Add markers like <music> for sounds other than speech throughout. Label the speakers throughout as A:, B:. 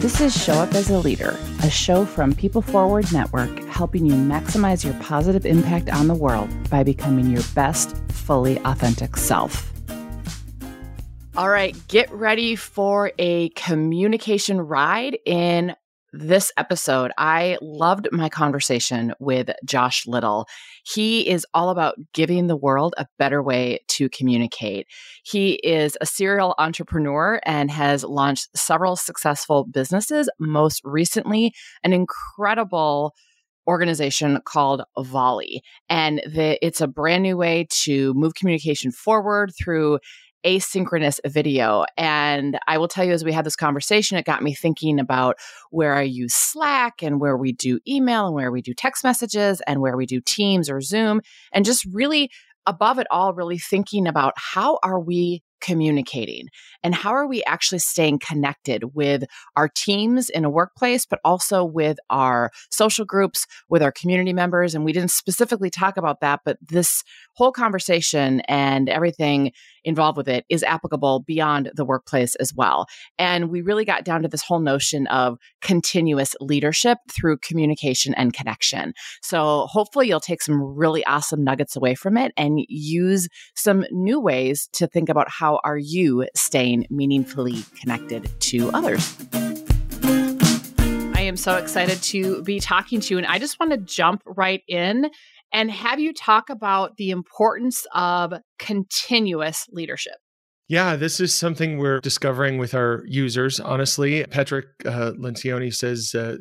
A: This is Show Up as a Leader, a show from People Forward Network helping you maximize your positive impact on the world by becoming your best, fully authentic self. All right, get ready for a communication ride in this episode, I loved my conversation with Josh Little. He is all about giving the world a better way to communicate. He is a serial entrepreneur and has launched several successful businesses, most recently, an incredible organization called Volley. And the, it's a brand new way to move communication forward through asynchronous video. And I will tell you, as we had this conversation, it got me thinking about where I use Slack and where we do email and where we do text messages and where we do Teams or Zoom. And just really, above it all, really thinking about how are we communicating and how are we actually staying connected with our teams in a workplace but also with our social groups with our community members and we didn't specifically talk about that but this whole conversation and everything involved with it is applicable beyond the workplace as well and we really got down to this whole notion of continuous leadership through communication and connection so hopefully you'll take some really awesome nuggets away from it and use some new ways to think about how are you staying meaningfully connected to others? I am so excited to be talking to you. And I just want to jump right in and have you talk about the importance of continuous leadership.
B: Yeah, this is something we're discovering with our users. Honestly, Patrick uh, Lencioni says uh,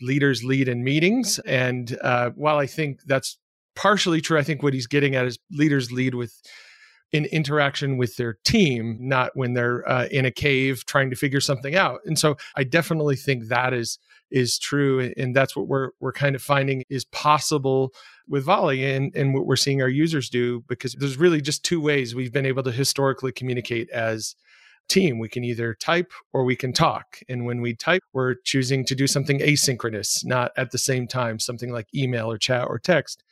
B: leaders lead in meetings. And uh, while I think that's partially true, I think what he's getting at is leaders lead with in interaction with their team, not when they're uh, in a cave trying to figure something out. And so I definitely think that is is true, and that's what we're we're kind of finding is possible with Volley and and what we're seeing our users do because there's really just two ways we've been able to historically communicate as team. We can either type or we can talk. And when we type, we're choosing to do something asynchronous, not at the same time, something like email or chat or text.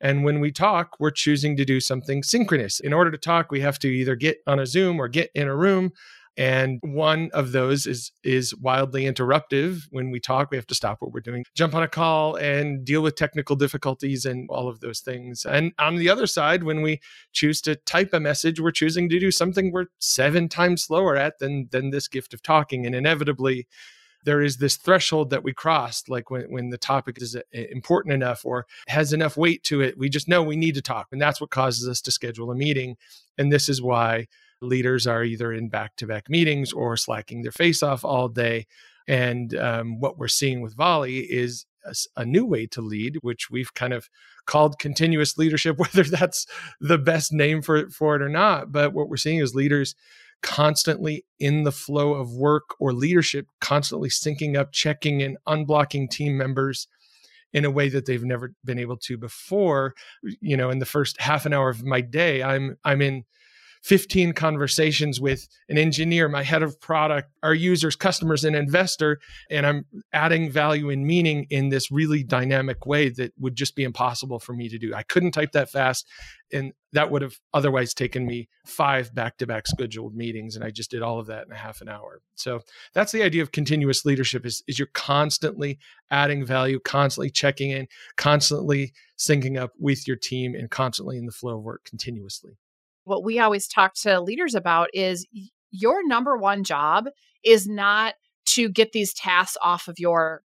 B: And when we talk, we're choosing to do something synchronous. In order to talk, we have to either get on a Zoom or get in a room. And one of those is is wildly interruptive. When we talk, we have to stop what we're doing, jump on a call and deal with technical difficulties and all of those things. And on the other side, when we choose to type a message, we're choosing to do something we're seven times slower at than than this gift of talking. And inevitably, there is this threshold that we crossed like when, when the topic is uh, important enough or has enough weight to it we just know we need to talk and that's what causes us to schedule a meeting and this is why leaders are either in back-to-back meetings or slacking their face off all day and um, what we're seeing with volley is a, a, new way to lead, which we've kind of called continuous leadership, <laughs> whether that's the best name for, for it or not. But what we're seeing is leaders constantly in the flow of work or leadership, constantly syncing up, checking and unblocking team members in a way that they've never been able to before. You know, in the first half an hour of my day, I'm I'm in 15 conversations with an engineer, my head of product, our users, customers, and investor. And I'm adding value and meaning in this really dynamic way that would just be impossible for me to do. I couldn't type that fast. And that would have otherwise taken me five back to back scheduled meetings. And I just did all of that in a half an hour. So that's the idea of continuous leadership is, is you're constantly adding value, constantly checking in, constantly syncing up with your team, and constantly in the flow of work continuously
A: what we always talk to leaders about is your number one job is not to get these tasks off of your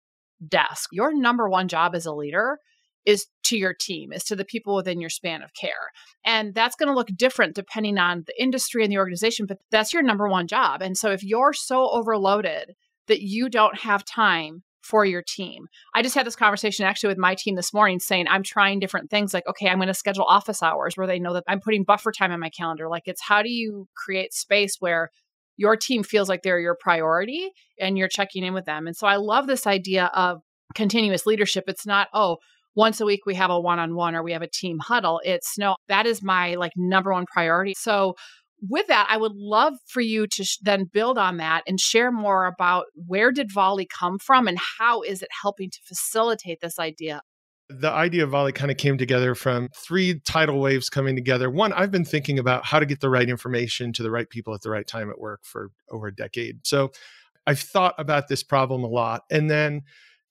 A: desk. Your number one job as a leader is to your team, is to the people within your span of care. And that's going to look different depending on the industry and the organization, but that's your number one job. And so if you're so overloaded that you don't have time for your team. I just had this conversation actually with my team this morning saying I'm trying different things like, okay, I'm going to schedule office hours where they know that I'm putting buffer time in my calendar. Like, it's how do you create space where your team feels like they're your priority and you're checking in with them? And so I love this idea of continuous leadership. It's not, oh, once a week we have a one-on-one or we have a team huddle it's no that is my like number one priority so with that, I would love for you to sh- then build on that and share more about where did Volley come from and how is it helping to facilitate this idea?
B: The idea of Volley kind of came together from three tidal waves coming together. One, I've been thinking about how to get the right information to the right people at the right time at work for over a decade. So I've thought about this problem a lot. And then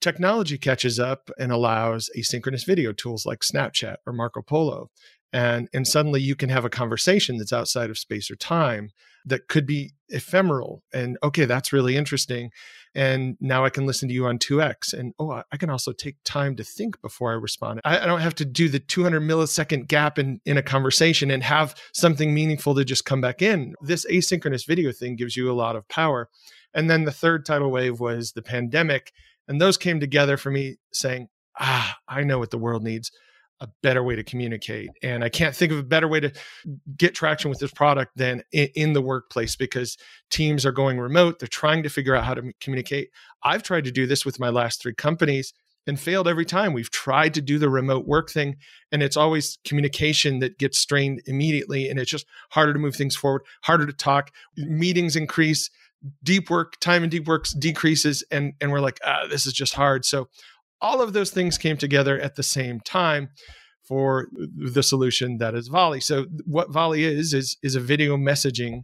B: technology catches up and allows asynchronous video tools like Snapchat or Marco Polo. And, and suddenly you can have a conversation that's outside of space or time that could be ephemeral. And okay, that's really interesting. And now I can listen to you on 2x. And oh, I can also take time to think before I respond. I, I don't have to do the 200 millisecond gap in, in a conversation and have something meaningful to just come back in. This asynchronous video thing gives you a lot of power. And then the third tidal wave was the pandemic. And those came together for me saying, ah, I know what the world needs a better way to communicate. And I can't think of a better way to get traction with this product than in, in, the workplace because teams are going remote. They're trying to figure out how to communicate. I've tried to do this with my last three companies and failed every time. We've tried to do the remote work thing, and it's always communication that gets strained immediately. And it's just harder to move things forward, harder to talk. Meetings increase. Deep work, time and deep work decreases, and and we're like, ah, this is just hard. So all of those things came together at the same time for the solution that is Volley. So what Volley is is is a video messaging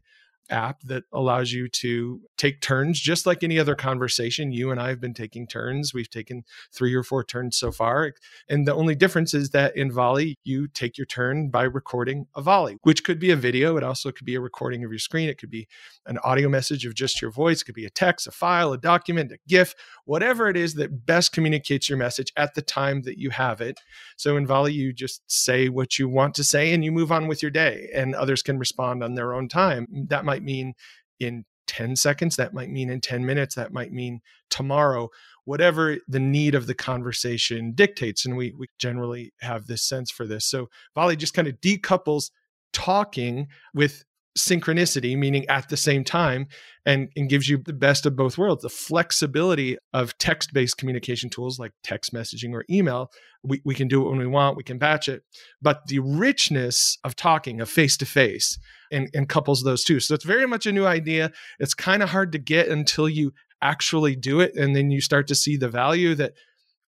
B: app that allows you to take turns, just like any other conversation. You and I have been taking turns. We've taken three or four turns so far. And the only difference is that in Volley, you take your turn by recording a volley, which could be a video. It also could be a recording of your screen. It could be an audio message of just your voice. It could be a text, a file, a document, a GIF, whatever it is that best communicates your message at the time that you have it. So in Volley, you just say what you want to say and you move on with your day, and others can respond on their own time. That might mean in 10 seconds, that might mean in 10 minutes, that might mean tomorrow, whatever the need of the conversation dictates. And we, we generally have this sense for this. So Volley just kind of decouples talking with synchronicity, meaning at the same time, and, and gives you the best of both worlds. The flexibility of text based communication tools like text messaging or email. We, we can do it when we want, we can batch it. But the richness of talking, of face to face, and couples those two. So it's very much a new idea. It's kind of hard to get until you actually do it. And then you start to see the value that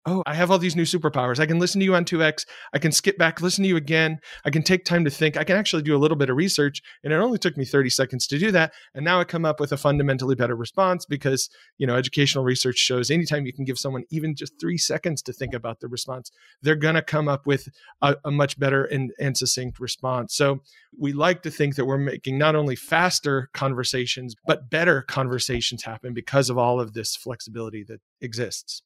B: oh, I have all these new superpowers. I can listen to you on 2x. I can skip back, listen to you again. I can take time to think. I can actually do a little bit of research. And it only took me 30 seconds to do that. And now I come up with a fundamentally better response because, you know, educational research shows anytime you can give someone even just three seconds to think about the response, they're going to come up with a, a much better and, and succinct response. So we like to think that we're making not only faster conversations, but better conversations happen because of all of this flexibility that exists.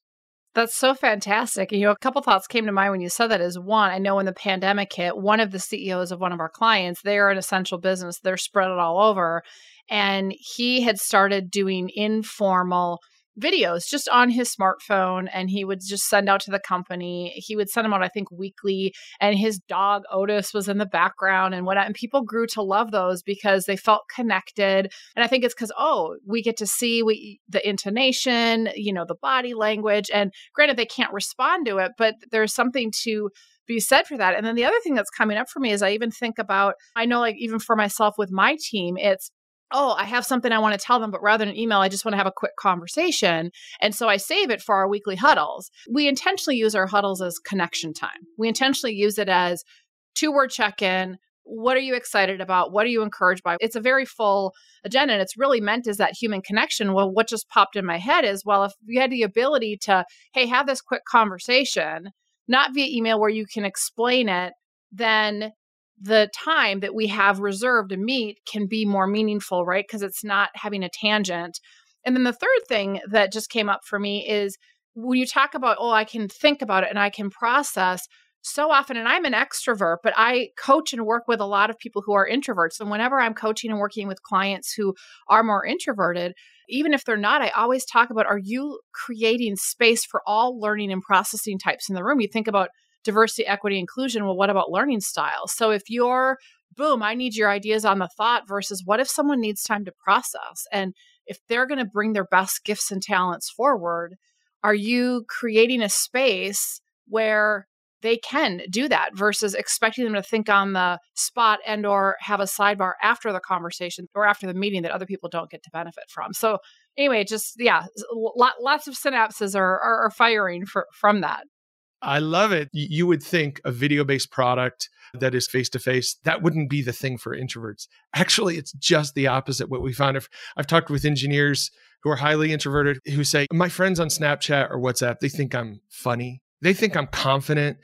A: That's so fantastic. And, you know, a couple thoughts came to mind when you said that is one, I know when the pandemic hit, one of the CEOs of one of our clients, they're an essential business, they're spread it all over. And he had started doing informal videos just on his smartphone and he would just send out to the company. He would send them out, I think, weekly. And his dog Otis was in the background and what and people grew to love those because they felt connected. And I think it's because, oh, we get to see we the intonation, you know, the body language. And granted, they can't respond to it, but there's something to be said for that. And then the other thing that's coming up for me is I even think about, I know like even for myself with my team, it's oh, I have something I want to tell them, but rather than email, I just want to have a quick conversation. And so I save it for our weekly huddles. We intentionally use our huddles as connection time. We intentionally use it as two word check in. What are you excited about? What are you encouraged by? It's a very full agenda and it's really meant as that human connection. Well, what just popped in my head is well, if you had the ability to, hey, have this quick conversation, not via email where you can explain it, then the time that we have reserved to meet can be more meaningful, right? Because it's not having a tangent. And then the third thing that just came up for me is when you talk about, oh, I can think about it and I can process so often, and I'm an extrovert, but I coach and work with a lot of people who are introverts. And whenever I'm coaching and working with clients who are more introverted, even if they're not, I always talk about are you creating space for all learning and processing types in the room? You think about diversity, equity, inclusion. Well, what about learning styles? So if you're, boom, I need your ideas on the thought versus what if someone needs time to process? And if they're going to bring their best gifts and talents forward, are you creating a space where they can do that versus expecting them to think on the spot and or have a sidebar after the conversation or after the meeting that other people don't get to benefit from so anyway just yeah lots of synapses are, are, are firing for, from that
B: I love it. You would think a video based product that is face to face, that wouldn't be the thing for introverts. Actually, it's just the opposite. What we found, if I've talked with engineers who are highly introverted who say, My friends on Snapchat or WhatsApp, they think I'm funny. They think I'm confident.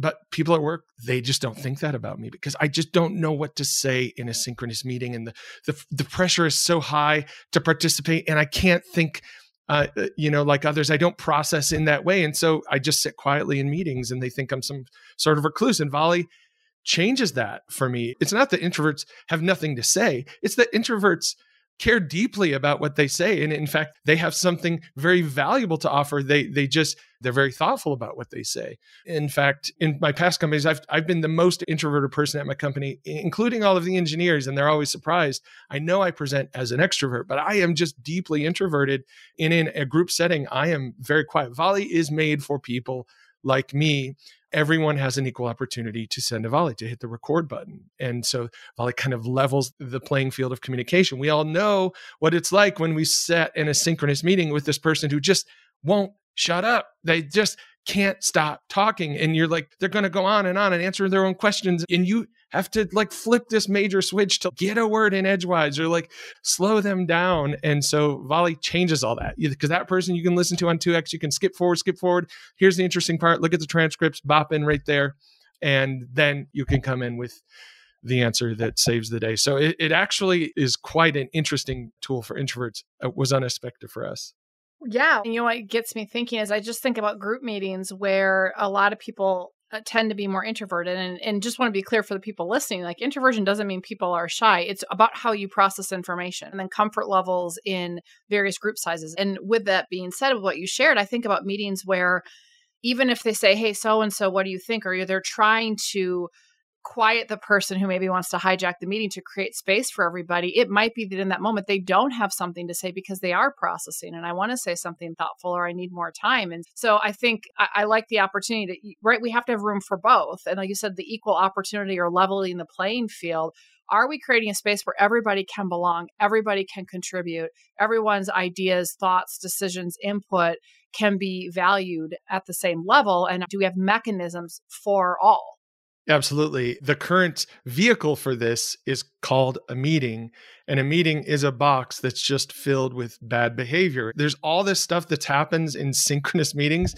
B: But people at work, they just don't think that about me because I just don't know what to say in a synchronous meeting. And the, the, the pressure is so high to participate. And I can't think uh, uh, you know, like others, I don't process in that way. And so I just sit quietly in meetings and they think I'm some sort of recluse. And Volley changes that for me. It's not that introverts have nothing to say, it's that introverts care deeply about what they say and in fact they have something very valuable to offer. They they just they're very thoughtful about what they say. In fact in my past companies i've i've been the most introverted person at my company including all of the engineers and they're always surprised. I know i present as an extrovert but i am just deeply introverted and in a group setting i am very quiet. Volley is made for people like me everyone has an equal opportunity to send a volley to hit the record button. And so volley kind of levels the playing field of communication. We all know what it's like when we sat in a synchronous meeting with this person who just won't shut up. They just can't stop talking. And you're like they're going to go on and on and answer their own questions. And you have to like flip this major switch to get a word in edgewise or like slow them down. And so volley changes all that. Because that person you can listen to on 2x you can skip forward skip forward. Here's the interesting part. Look at the transcripts bop in right there. And then you can come in with the answer that saves the day. So it, it actually is quite an interesting tool for introverts. It was unexpected for us.
A: Yeah. You know what gets me thinking is I just think about group meetings where a lot of people Uh, tend to be more introverted and, and just want to be clear for the people listening like introversion doesn't mean people are shy. It's about how you process information and then comfort levels in various group sizes. And with that being said of what you shared i think about meetings where even if they say hey so and so what do you think? or they're trying to quiet the person who maybe wants to hijack the meeting to create space for everybody, it might be that in that moment they don't have something to say because they are processing and I want to say something thoughtful or I need more time. And so I think I, I like the opportunity to, right? We have to have room for both. And like you said, the equal opportunity or leveling the playing field. Are we creating a space where everybody can belong, everybody can contribute, everyone's ideas, thoughts, decisions, input can be valued at the same level? And do we have mechanisms for all?
B: Absolutely. The current vehicle for this is called a meeting, and a meeting is a box that's just filled with bad behavior. There's all this stuff that happens in <laughs> synchronous meetings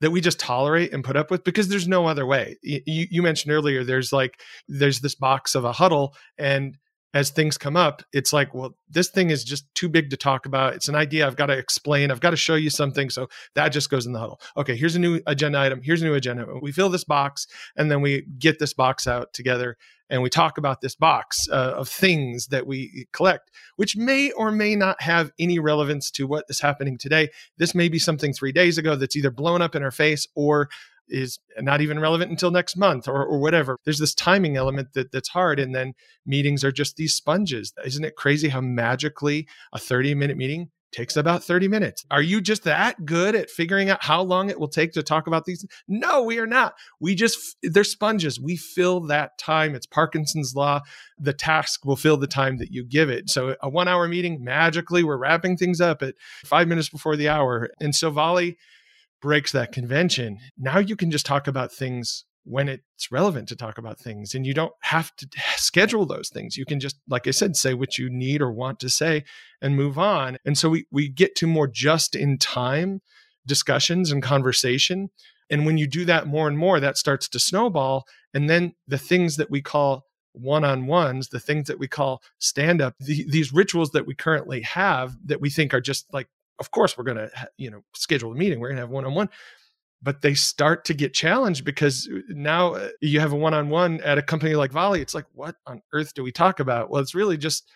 B: that we just tolerate and put up with because there's no other way. You, you mentioned earlier there's like there's this box of a huddle and as things come up, it's like, well, this thing is just too big to talk about. It's an idea I've got to explain. I've got to show you something. So that just goes in the huddle. Okay, here's a new agenda item. Here's a new agenda. We fill this box and then we get this box out together and we talk about this box uh, of things that we collect, which may or may not have any relevance to what is happening today. This may be something three days ago that's either blown up in our face or is not even relevant until next month or, or whatever. There's this timing element that, that's hard. And then meetings are just these sponges. Isn't it crazy how magically a 30 minute meeting takes about 30 minutes. Are you just that good at figuring out how long it will take to talk about these? No, we are not. We just, they're sponges. We fill that time. It's Parkinson's law. The task will fill the time that you give it. So a one hour meeting, magically, we're wrapping things up at five minutes before the hour. And so Volley breaks that convention. Now you can just talk about things when it's relevant to talk about things and you don't have to <laughs> schedule those things you can just like i said say what you need or want to say and move on and so we we get to more just in time discussions and conversation and when you do that more and more that starts to snowball and then the things that we call one-on-ones the things that we call stand up the, these rituals that we currently have that we think are just like of course we're going to you know schedule a meeting we're going to have one-on-one but they start to get challenged because uh, now uh, you have a one-on-one at a company like volley it's like what on earth do we talk about? Well it's really just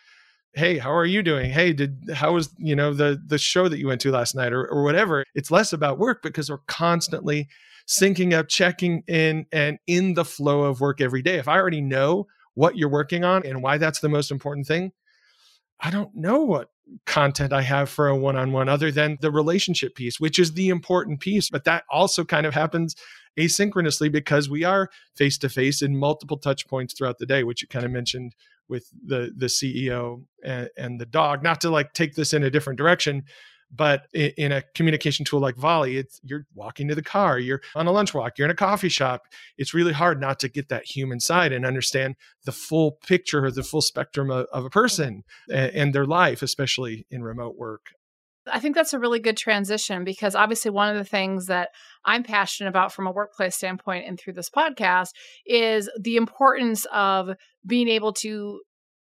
B: hey how are you doing? Hey did how was you know the the show that you went to last night? or, or whatever. It's less about work because we're constantly syncing up checking in and in the flow of work every day. If i already know what you're working on and why that's the most important thing I don't know what content I have for a one on one other than the relationship piece, which is the important piece. But that also kind of happens asynchronously because we are face to face in multiple touch points throughout the day, which you kind of mentioned with the the CEO and, and the dog. Not to like take this in a different direction, but in a communication tool like Volley, it's you're walking to the car, you're on a lunch walk, you're in a coffee shop. It's really hard not to get that human side and understand the full picture or the full spectrum of, of a person and, and their life, especially in remote work.
A: I think that's a really good transition because obviously, one of the things that I'm passionate about from a workplace standpoint and through this podcast is the importance of being able to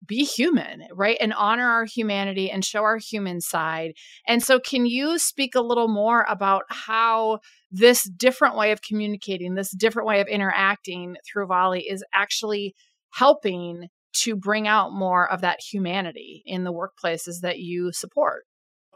A: be human, right? And honor our humanity and show our human side. And so, can you speak a little more about how this different way of communicating, this different way of interacting through Volley is actually helping to bring out more of that humanity in the workplaces that you support?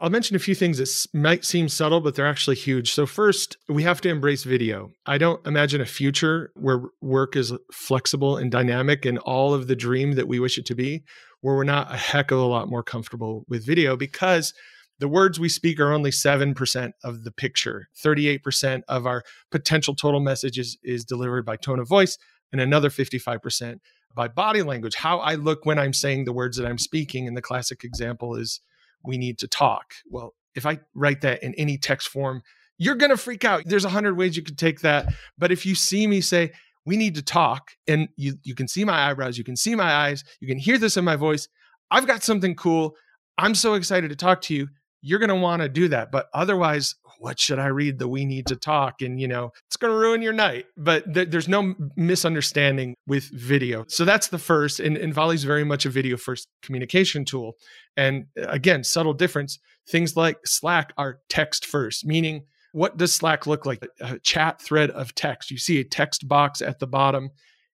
B: I'll mention a few things that might seem subtle, but they're actually huge. So, first, we have to embrace video. I don't imagine a future where work is flexible and dynamic and all of the dream that we wish it to be, where we're not a heck of a lot more comfortable with video because the words we speak are only 7% of the picture. 38% of our potential total message is, is delivered by tone of voice, and another 55% by body language, how I look when I'm saying the words that I'm speaking. And the classic example is we need to talk. Well, if I write that in any text form, you're going to freak out. There's a hundred ways you could take that. But if you see me say, we need to talk, and you, you can see my eyebrows, you can see my eyes, you can hear this in my voice. I've got something cool. I'm so excited to talk to you. You're going to want to do that. But otherwise, what should I read? The we need to talk. And, you know, it's going to ruin your night. But th- there's no misunderstanding with video. So that's the first. And, and Volley's very much a video first communication tool. And uh, again, subtle difference. Things like Slack are text first, meaning what does Slack look like? A chat thread of text. You see a text box at the bottom.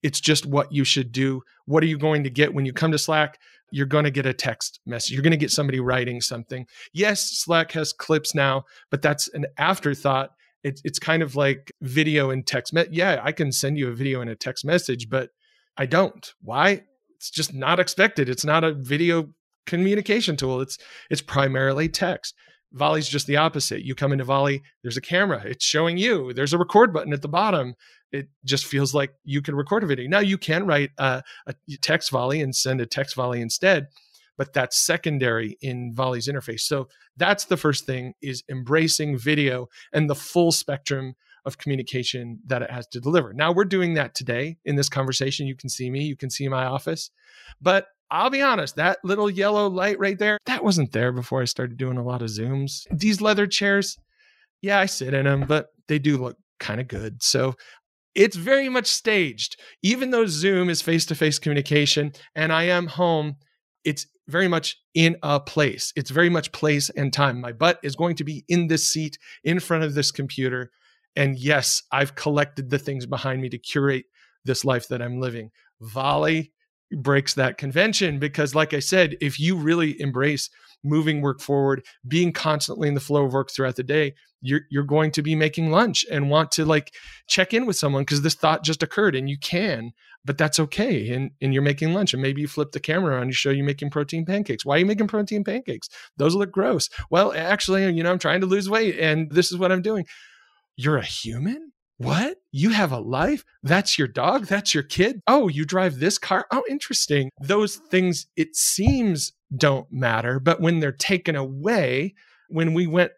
B: It's just what you should do. What are you going to get when you come to Slack? You're going to get a text message. You're going to get somebody writing something. Yes, Slack has clips now, but that's an afterthought. It's it's kind of like video and text. Me- yeah, I can send you a video and a text message, but I don't. Why? It's just not expected. It's not a video communication tool. It's it's primarily text. Volley's just the opposite. You come into Volley, there's a camera. It's showing you. There's a record button at the bottom it just feels like you can record a video. Now you can write a, a text volley and send a text volley instead, but that's secondary in Volley's interface. So that's the first thing is embracing video and the full spectrum of communication that it has to deliver. Now we're doing that today in this conversation. You can see me, you can see my office. But I'll be honest, that little yellow light right there, that wasn't there before I started doing a lot of Zooms. These leather chairs, yeah, I sit in them, but they do look kind of good. So it's very much staged. Even though Zoom is face to face communication and I am home, it's very much in a place. It's very much place and time. My butt is going to be in this seat in front of this computer. And yes, I've collected the things behind me to curate this life that I'm living. Volley breaks that convention because, like I said, if you really embrace moving work forward, being constantly in the flow of work throughout the day, you're you're going to be making lunch and want to like check in with someone because this thought just occurred and you can, but that's okay. And and you're making lunch and maybe you flip the camera on, you show you making protein pancakes. Why are you making protein pancakes? Those look gross. Well, actually, you know, I'm trying to lose weight and this is what I'm doing. You're a human? What? You have a life? That's your dog? That's your kid? Oh, you drive this car? Oh, interesting. Those things, it seems, don't matter. But when they're taken away, when we went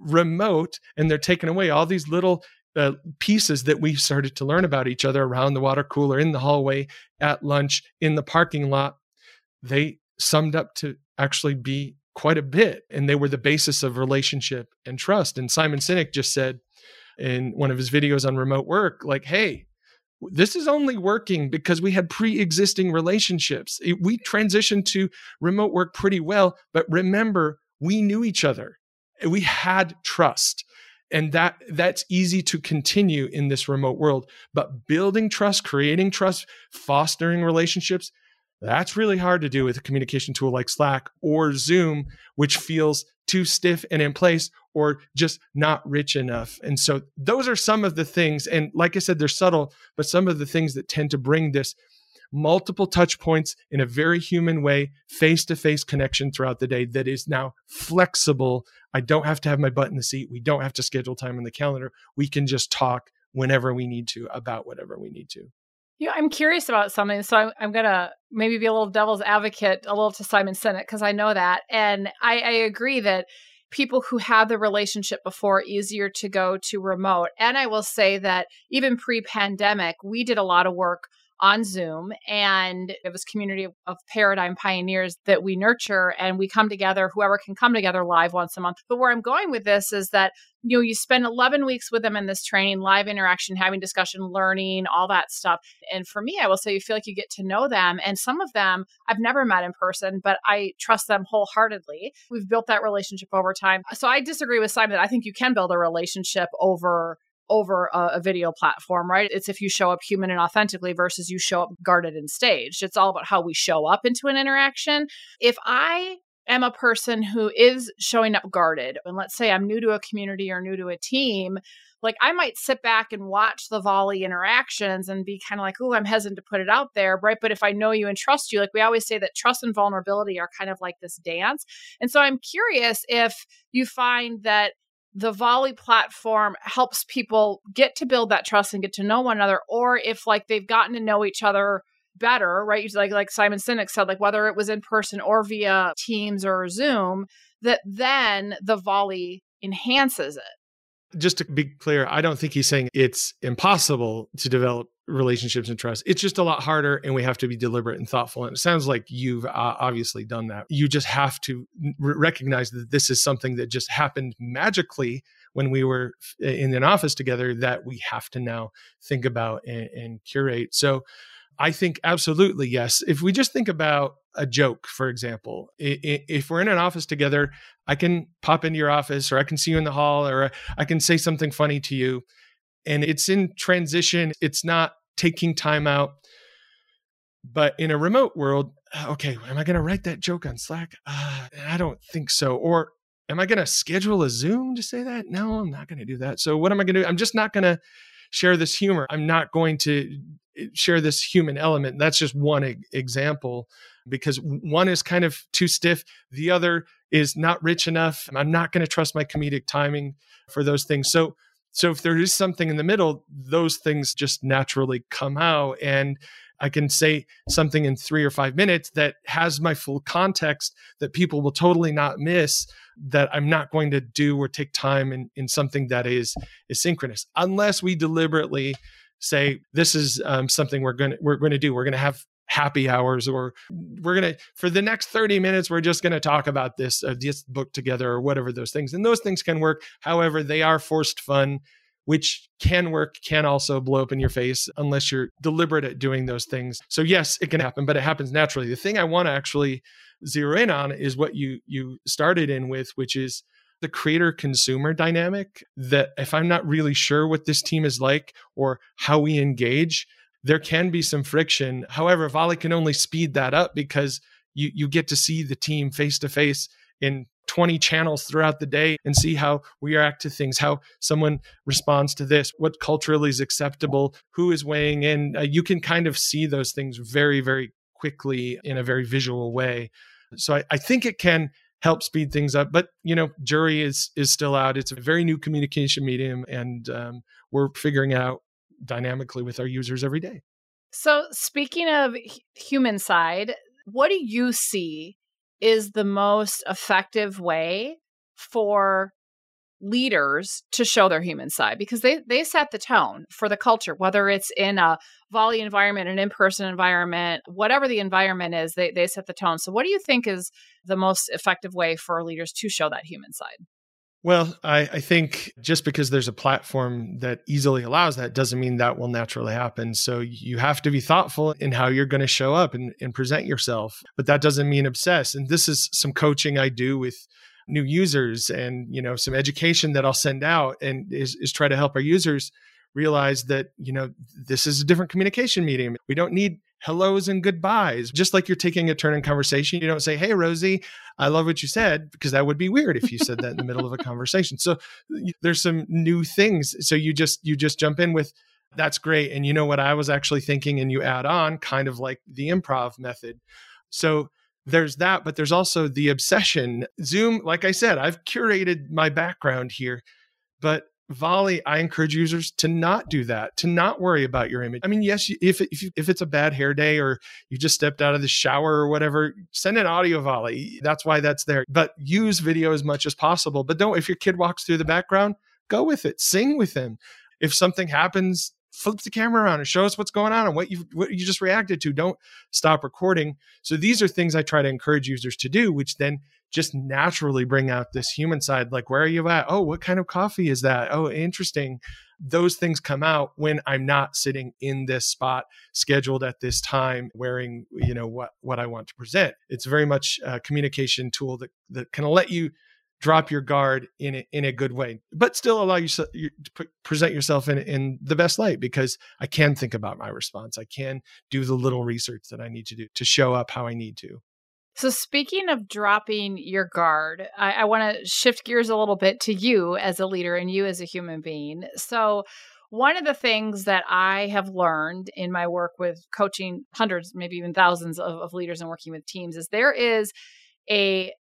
B: remote and they're taking away all these little uh, pieces that we started to learn about each other around the water cooler, in the hallway, at lunch, in the parking lot, they summed up to actually be quite a bit. And they were the basis of relationship and trust. And Simon Sinek just said in one of his videos on remote work, like, hey, this is only working because we had pre-existing relationships. We transitioned to remote work pretty well, but remember, we knew each other we had trust and that that's easy to continue in this remote world but building trust creating trust fostering relationships that's really hard to do with a communication tool like slack or zoom which feels too stiff and in place or just not rich enough and so those are some of the things and like i said they're subtle but some of the things that tend to bring this multiple touch points in a very human way, face to face connection throughout the day that is now flexible. I don't have to have my butt in the seat. We don't have to schedule time in the calendar. We can just talk whenever we need to about whatever we need to.
A: Yeah, I'm curious about something. So I'm, I'm going to maybe be a little devil's advocate, a little to Simon Sinek, because I know that. And I, I agree that people who had the relationship before easier to go to remote. And I will say that even pre pandemic, we did a lot of work on Zoom and it was community of, of, paradigm pioneers that we nurture and we come together whoever can come together live once a month. But where I'm going with this is that you know you spend 11 weeks with them in this training, live interaction, having discussion, learning, all that stuff. And for me, I will say you feel like you get to know them and some of them I've never met in person, but I trust them wholeheartedly. We've built that relationship over time. So I disagree with Simon. I think you can build a relationship over over a, a, video platform, right? It's if you show up human and authentically versus you show up guarded and staged. It's all about how we show up into an interaction. If I am a person who is showing up guarded, and let's say I'm new to a community or new to a team, like I might sit back and watch the volley interactions and be kind of like, oh, I'm hesitant to put it out there, right? But if I know you and trust you, like we always say that trust and vulnerability are kind of like this dance. And so I'm curious if you find that the volley platform helps people get to build that trust and get to know one another or if like they've gotten to know each other better right? Like like simon sinek said like whether it was in person or via teams or zoom that then the volley enhances it.
B: Just to be clear i don't think he's saying it's impossible to develop relationships and trust. It's just a lot harder and we have to be deliberate and thoughtful. And it sounds like you've uh, obviously done that. You just have to r- recognize that this is something that just happened magically when we were in an office together that we have to now think about and, and curate. So I think absolutely yes. If we just think about a joke, for example, if we're in an office together, I can pop into your office or I can see you in the hall or I can say something funny to you and it's in transition. It's not taking time out. But in a remote world, uh, okay, am I going to write that joke on Slack? Uh, I don't think so. Or am I going to schedule a Zoom to say that? No, I'm not going to do that. So what am I going to do? I'm just not going to share this humor. I'm not going to uh, share this human element. That's just one example because one is kind of too stiff. The other is not rich enough. I'm not going to trust my comedic timing for those things. So so if there is something in the middle, those things just naturally come out. And I can say something in three or five minutes that has my full context that people will totally not miss that I'm not going to do or take time in, in something that is, is synchronous unless we deliberately say this is um, something we're going to we're going to do. We're going to have happy hours or we're going to for the next 30 minutes we're just going to talk about this uh, this book together or whatever those things and those things can work. However they are forced fun which can work can also blow up in your face unless you're deliberate at doing those things. So yes it can happen but it happens naturally. The thing i want to actually zero in on is what you you started in with which is the creator consumer dynamic that if i'm not really sure what this team is like or how we engage there can be some friction. However, Volley can only speed that up because you you get to see the team face to face in 20 channels throughout the day and see how we react to things, how someone responds to this, what culturally is acceptable, who is weighing in. Uh, you can kind of see those things very, very quickly in a very visual way. So I, I think it can help speed things up. But you know, jury is is still out. It's a very new communication medium, and um, we're figuring out dynamically with our users every day.
A: So, speaking of human side, what do you see is the most effective way for leaders to show their human side? Because they they set the tone for the culture whether it's in a volley environment an in-person environment whatever the environment is they, they set the tone. So what do you think is the most effective way for leaders to show that human side
B: well, I, I, think just because there's a platform that easily allows that doesn't mean that will naturally happen. So you have to be thoughtful in how you're going to show up and, and present yourself. But that doesn't mean obsess. And this is some coaching I do with new users and you know some education that I'll send out and is, is try to help our users realize that you know this is a different communication medium. We don't need hellos and goodbyes. Just like you're taking a turn in conversation, you don't say, Hey, Rosie, I love what you said, because that would be weird if you said that in the middle of a conversation. So there's some new things. So you just, you just jump in with, that's great. And you know what I was actually thinking, and you add on kind of like the improv method. So there's that, but there's also the obsession. Zoom, like I said, I've curated my background here, but Volley, I encourage users to not do that, to not worry about your image. I mean, yes, if if if it's a bad hair day or you just stepped out of the shower or whatever, send an audio volley. That's why that's there. But use video as much as possible. But don't if your kid walks through the background, go with it. Sing with them. If something happens, flip the camera around and show us what's going on and what you what you just reacted to. Don't stop recording. So these are things I try to encourage users to do, which then just naturally bring out this human side like where are you at? Oh what kind of coffee is that? Oh interesting. Those things come out when i'm not sitting in this spot scheduled at this time wearing you know what what i want to present. It's very much a communication tool that that can let you drop your guard in a, in a good way but still allow you to present yourself in in the best light because i can think about my response. I can do the little research that i need to do to show up how i need to
A: so, speaking of dropping your guard, I, I want to shift gears a little bit to you as a leader and you as a human being. So, one of the things that I have learned in my work with coaching hundreds, maybe even thousands of, of leaders and working with teams is there is a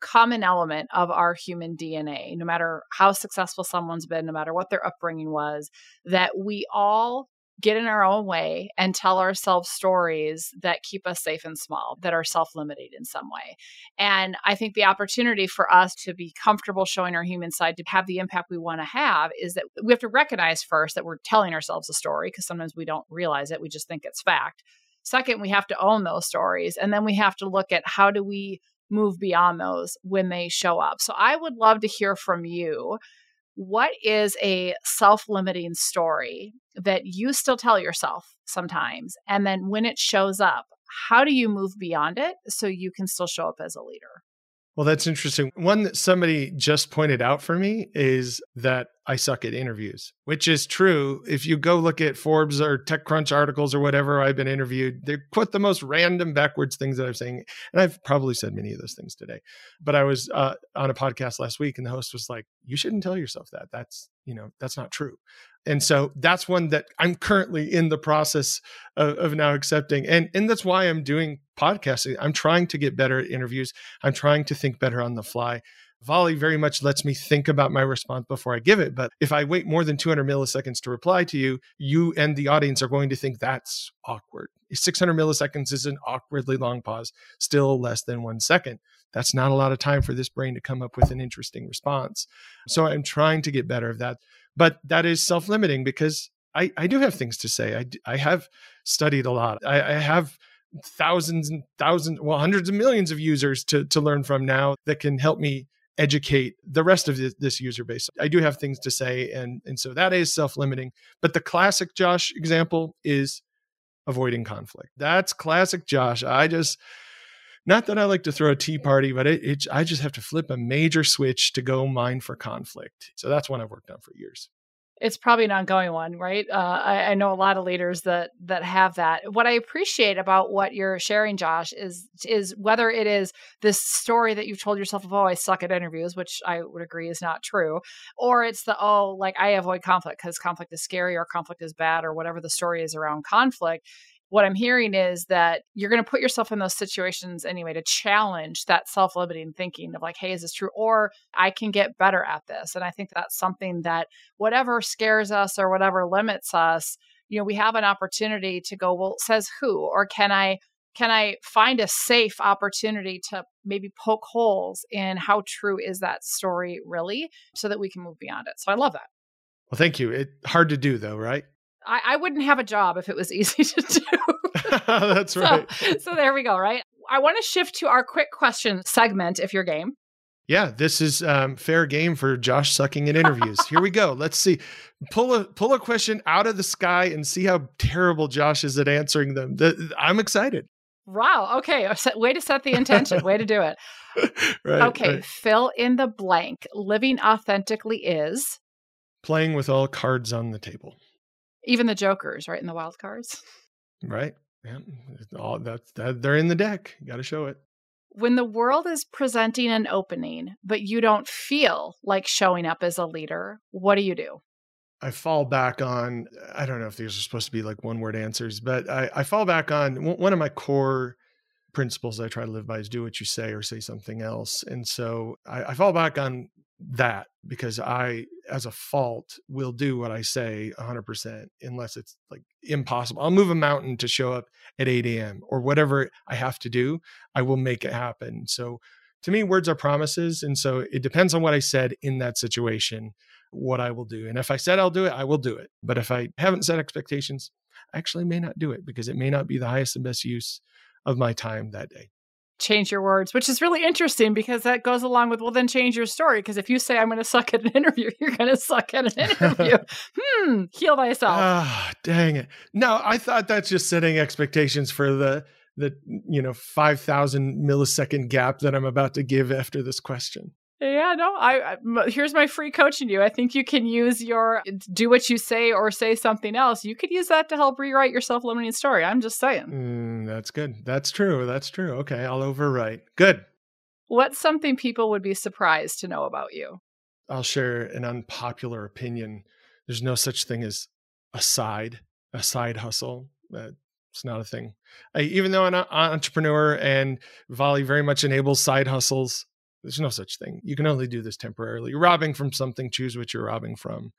A: common element of our human DNA, no matter how successful someone's been, no matter what their upbringing was, that we all get in our own way and tell ourselves stories that keep us safe and small, that are self limiting in some way. And I think the opportunity for us to be comfortable showing our human side, to have the impact we want to have, is that we have to recognize first that we're telling ourselves a story because sometimes we don't realize it, we just think it's fact. Second, we have to own those stories. And then we have to look at how do we move beyond those when they show up. So I would love to hear from you what is a self limiting story that you still tell yourself sometimes? And then when it shows up, how do you move beyond it so you can still show up as a leader?
B: Well, that's interesting. One that somebody just pointed out for me is that I suck at interviews, which is true. If you go look at Forbes or TechCrunch articles or whatever I've been interviewed, they put the most random backwards things that I'm saying. And I've probably said many of those things today. But I was uh, on a podcast last week and the host was like, You shouldn't tell yourself that. That's, you know, that's not true. And so that's one that I'm currently in the process of, of, now accepting. And, and that's why I'm doing podcasting. I'm trying to get better at interviews. I'm trying to think better on the fly. Volley very much lets me think about my response before I give it. But if I wait more than 200 milliseconds to reply to you, you and the audience are going to think that's awkward. 600 milliseconds is an awkwardly long pause, still less than one second. That's not a lot of time for this brain to come up with an interesting response. So I'm trying to get better of that but that is self-limiting because I, I do have things to say. I, I have studied a lot. I, I have thousands and thousands, well, hundreds of millions of users to, to learn from now that can help me educate the rest of this, this user base. I do have things to say, and and so that is self-limiting. But the classic Josh example is avoiding conflict. That's classic Josh. I just not that I like to throw a tea party, but it, it, I just have to flip a major switch to go mine for conflict. So that's one I've worked on for years.
A: It's probably an ongoing one, right? Uh, I, I, know a lot of leaders that that have that. What I appreciate about what you're sharing, Josh, is is whether it is this story that you've told yourself of, oh, I suck at interviews, which I would agree is not true, or it's the oh, like I avoid conflict because conflict is scary or conflict is bad or whatever the story is around conflict what I'm hearing is that you're going to put yourself in those situations anyway to challenge that self limiting thinking of like, hey, is this true? Or I can get better at this. And I think that's something that whatever scares us or whatever limits us, you know, we have an opportunity to go, well, says who? Or can I? Can I find a safe opportunity to maybe poke holes in how true is that story really so that we can move beyond it? So I love that.
B: Well, thank you. It hard to do though, right?
A: I, I wouldn't have a job if it was <laughs> easy to do. <laughs>
B: That's right.
A: So, so there we go, right? I want to shift to our quick question segment if you're game.
B: Yeah, this is um, fair game for Josh sucking in interviews. Here we go. Let's see. Pull a pull a question out of the sky and see how terrible Josh is at answering them. The, I'm excited.
A: Wow. Okay. Way to set the intention. Way to do it. <laughs> right, okay. Right. Fill in the blank. Living authentically is
B: playing with all cards on the table.
A: Even the jokers, right? In the wild cards.
B: Right. Yeah. All that's that they're in the deck. You got to show it.
A: When the world is presenting an opening, but you don't feel like showing up as a leader, what do you do?
B: I fall back on, I don't know if these are supposed to be like one word answers, but I, I fall back on one of my core principles I try to live by is do what you say or say something else. And so I, I fall back on that because I, as a fault, will do what I say 100% unless it's like impossible. I'll move a mountain to show up at 8 a.m. or whatever I have to do. I will make it happen. So to me, words are promises. And so it depends on what I said in that situation. what I will do. And if I said I'll do it, I will do it. But if I haven't set expectations, I actually may not do it because it may not be the highest and best use of my time that day.
A: Change your words, which is really interesting because that goes along with, well, then change your story. Because if you say, I'm going <laughs> to suck at an interview, you're going to suck at an interview. hmm, heal thyself.
B: Ah, dang it. No, I thought that's just setting expectations for the, the you know 5000 millisecond gap that i'm about to give after this question
A: yeah, no. I, I, here's my free coaching you. I think you can use your do what you say or say something else. You could use that to help rewrite your self-limiting story. I'm just saying.
B: Mm, that's good. That's true. That's true. Okay, I'll overwrite. Good.
A: What's something people would be surprised to know about you?
B: I'll share an unpopular opinion. There's no such thing as a side, a side hustle. Uh, it's not a thing. I, even though I'm an entrepreneur and Volley very much enables side hustles, there's no such thing. You can only do this temporarily. You're robbing from something, choose what you're robbing from.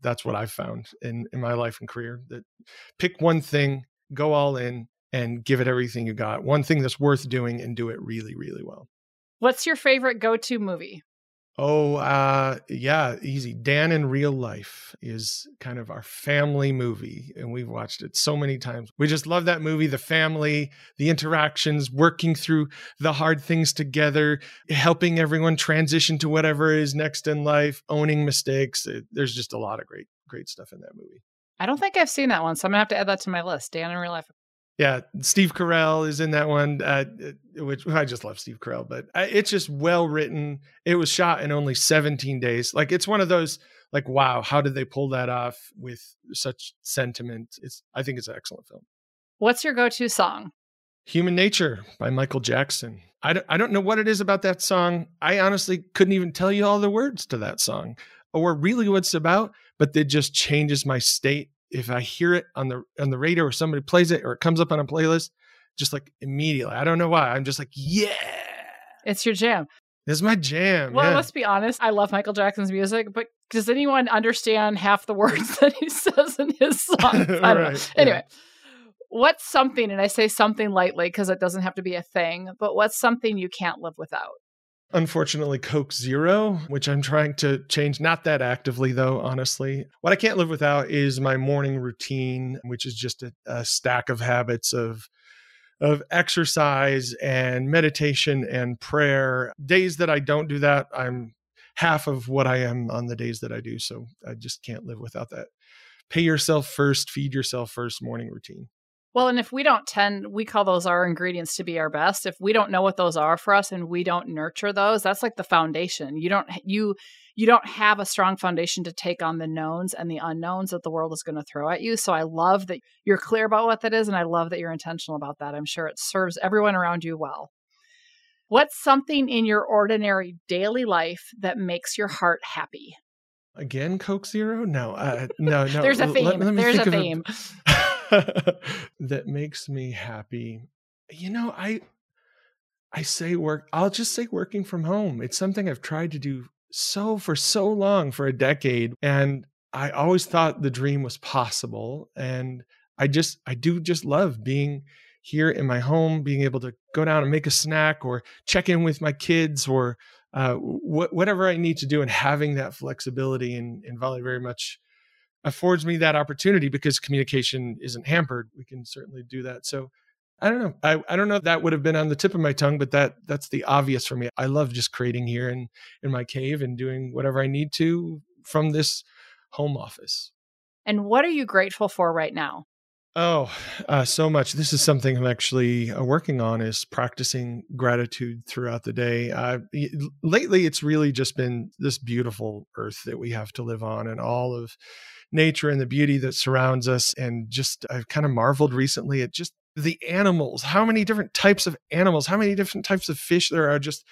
B: That's what I've found in, in my life and career. That pick one thing, go all in, and give it everything you got. One thing that's worth doing and do it really, really well.
A: What's your favorite go to movie?
B: Oh, uh, yeah, easy. Dan in Real Life is kind of our family movie, and we've watched it so many times. We just love that movie the family, the interactions, working through the hard things together, helping everyone transition to whatever is next in life, owning mistakes. It, there's just a lot of great, great stuff in that movie.
A: I don't think I've seen that one, so I'm gonna have to add that to my list. Dan in Real Life.
B: Yeah, Steve Carell is in that one, uh, uh which I just love Steve Carell, but uh, it's just well written. It was shot in only 17 days. Like it's one of those like wow, how did they pull that off with such sentiment? It's I think it's an excellent film.
A: What's your go-to song?
B: Human Nature by Michael Jackson. I don't, I don't know what it is about that song. I honestly couldn't even tell you all the words to that song or really what it's about, but it just changes my state if I hear it on the on the radio or somebody plays it or it comes up on a playlist, just like immediately. I don't know why. I'm just like, yeah.
A: It's your jam.
B: It's my jam.
A: Well,
B: yeah.
A: let's be honest. I love Michael Jackson's music, but does anyone understand half the <laughs> words that he says in his <laughs> songs? I don't right, know. Anyway, yeah. what's something, and I say something lightly because it doesn't have to be a thing, but what's something you can't live without?
B: Unfortunately, Coke Zero, which I'm trying to change, not that actively though, honestly. What I can't live without is my morning routine, which is just a, a stack of habits of of exercise and meditation and prayer. Days that I don't do that, I'm half of what I am on the days that I do. So I just can't live without that. Pay yourself first, feed yourself first morning routine.
A: Well, and if we don't tend, we call those our ingredients to be our best. If we don't know what those are for us and we don't nurture those, that's like the foundation. You don't you you don't have a strong foundation to take on the knowns and the unknowns that the world is going to throw at you. So I love that you're clear about what that is and I love that you're intentional about that. I'm sure it serves everyone around you well. What's something in your ordinary daily life that makes your heart happy?
B: Again, Coke Zero? No, uh, no, no. <laughs>
A: There's a theme. Let, let There's a theme. <laughs>
B: that makes me happy. You know, I I say work I'll just say working from home. It's something I've tried to do so for so long for a decade and I always thought the dream was possible and I just I do just love being here in my home, being able to go down and make a snack or check in with my kids or uh, wh- whatever I need to do, and having that flexibility in, in Volley very much affords me that opportunity because communication isn't hampered. We can certainly do that. So I don't know. I, I don't know if that would have been on the tip of my tongue, but that that's the obvious for me. I love just creating here in in my cave and doing whatever I need to from this home office.
A: And what are you grateful for right now?
B: Oh, uh, so much. This is something I'm actually uh, working on is practicing gratitude throughout the day. Uh, lately, it's really just been this beautiful earth that we have to live on and all of nature and the beauty that surrounds us. And just, I've kind of marveled recently at just the animals, how many different types of animals, how many different types of fish there are, just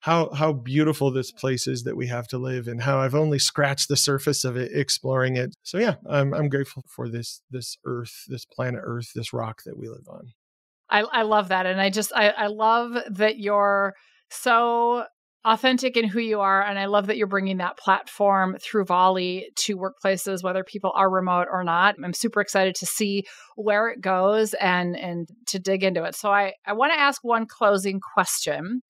B: how how beautiful this place is that we have to live and how I've only scratched the surface of it exploring it. So yeah, I'm I'm grateful for this this earth, this planet earth, this rock that we live on.
A: I, I love that. And I just I, I love that you're so authentic in who you are. And I love that you're bringing that platform through Volley to workplaces, whether people are remote or not. I'm super excited to see where it goes and, and to dig into it. So I, I want to ask one closing question.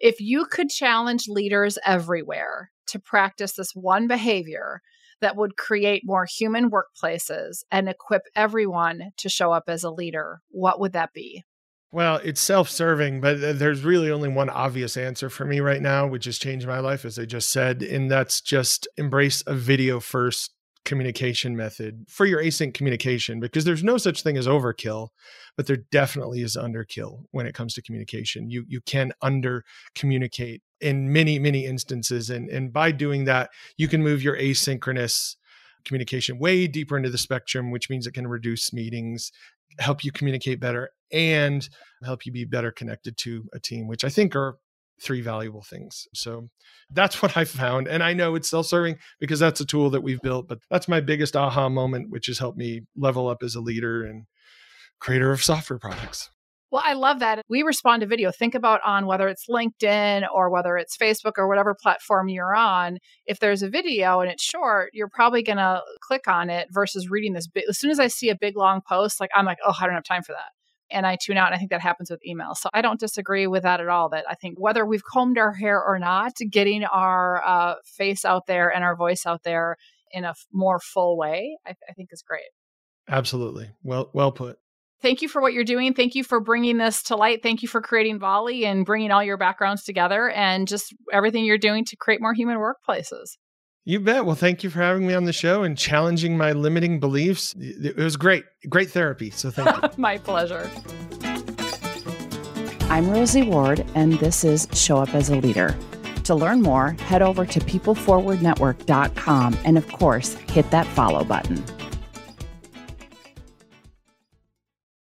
A: If you could challenge leaders everywhere to practice this one behavior that would create more human workplaces and equip everyone to show up as a leader, what would that be?
B: Well, it's self serving, but there's really only one obvious answer for me right now, which has changed my life, as I just said. And that's just embrace a video first communication method for your async communication because there's no such thing as overkill but there definitely is underkill when it comes to communication you you can under communicate in many many instances and and by doing that you can move your asynchronous communication way deeper into the spectrum which means it can reduce meetings help you communicate better and help you be better connected to a team which i think are three valuable things. So that's what I found. And I know it's self serving because that's a tool that we've built, but that's my biggest aha moment, which has helped me level up as a leader and creator of software products.
A: Well, I love that. We respond to video. Think about on whether it's LinkedIn or whether it's Facebook or whatever platform you're on. If there's a video and it's short, you're probably going to click on it versus reading this. As soon as I see a big long post, like I'm like, oh, I don't have time for that and I tune out. And I think that happens with email. So I don't disagree with that at all. That I think whether we've combed our hair or not, getting our uh, face out there and our voice out there in a f- more full way, I, I think is great.
B: Absolutely. Well, well put.
A: Thank you for what you're doing. Thank you for bringing this to light. Thank you for creating Volley and bringing all your backgrounds together and just everything you're doing to create more human workplaces.
B: You bet. Well, thank you for having me on the show and challenging my limiting beliefs. It was great. Great therapy. So thank you. <laughs>
A: my pleasure.
C: I'm Rosie Ward, and this is Show Up as a Leader. To learn more, head over to peopleforwardnetwork.com and, of course, hit that follow button.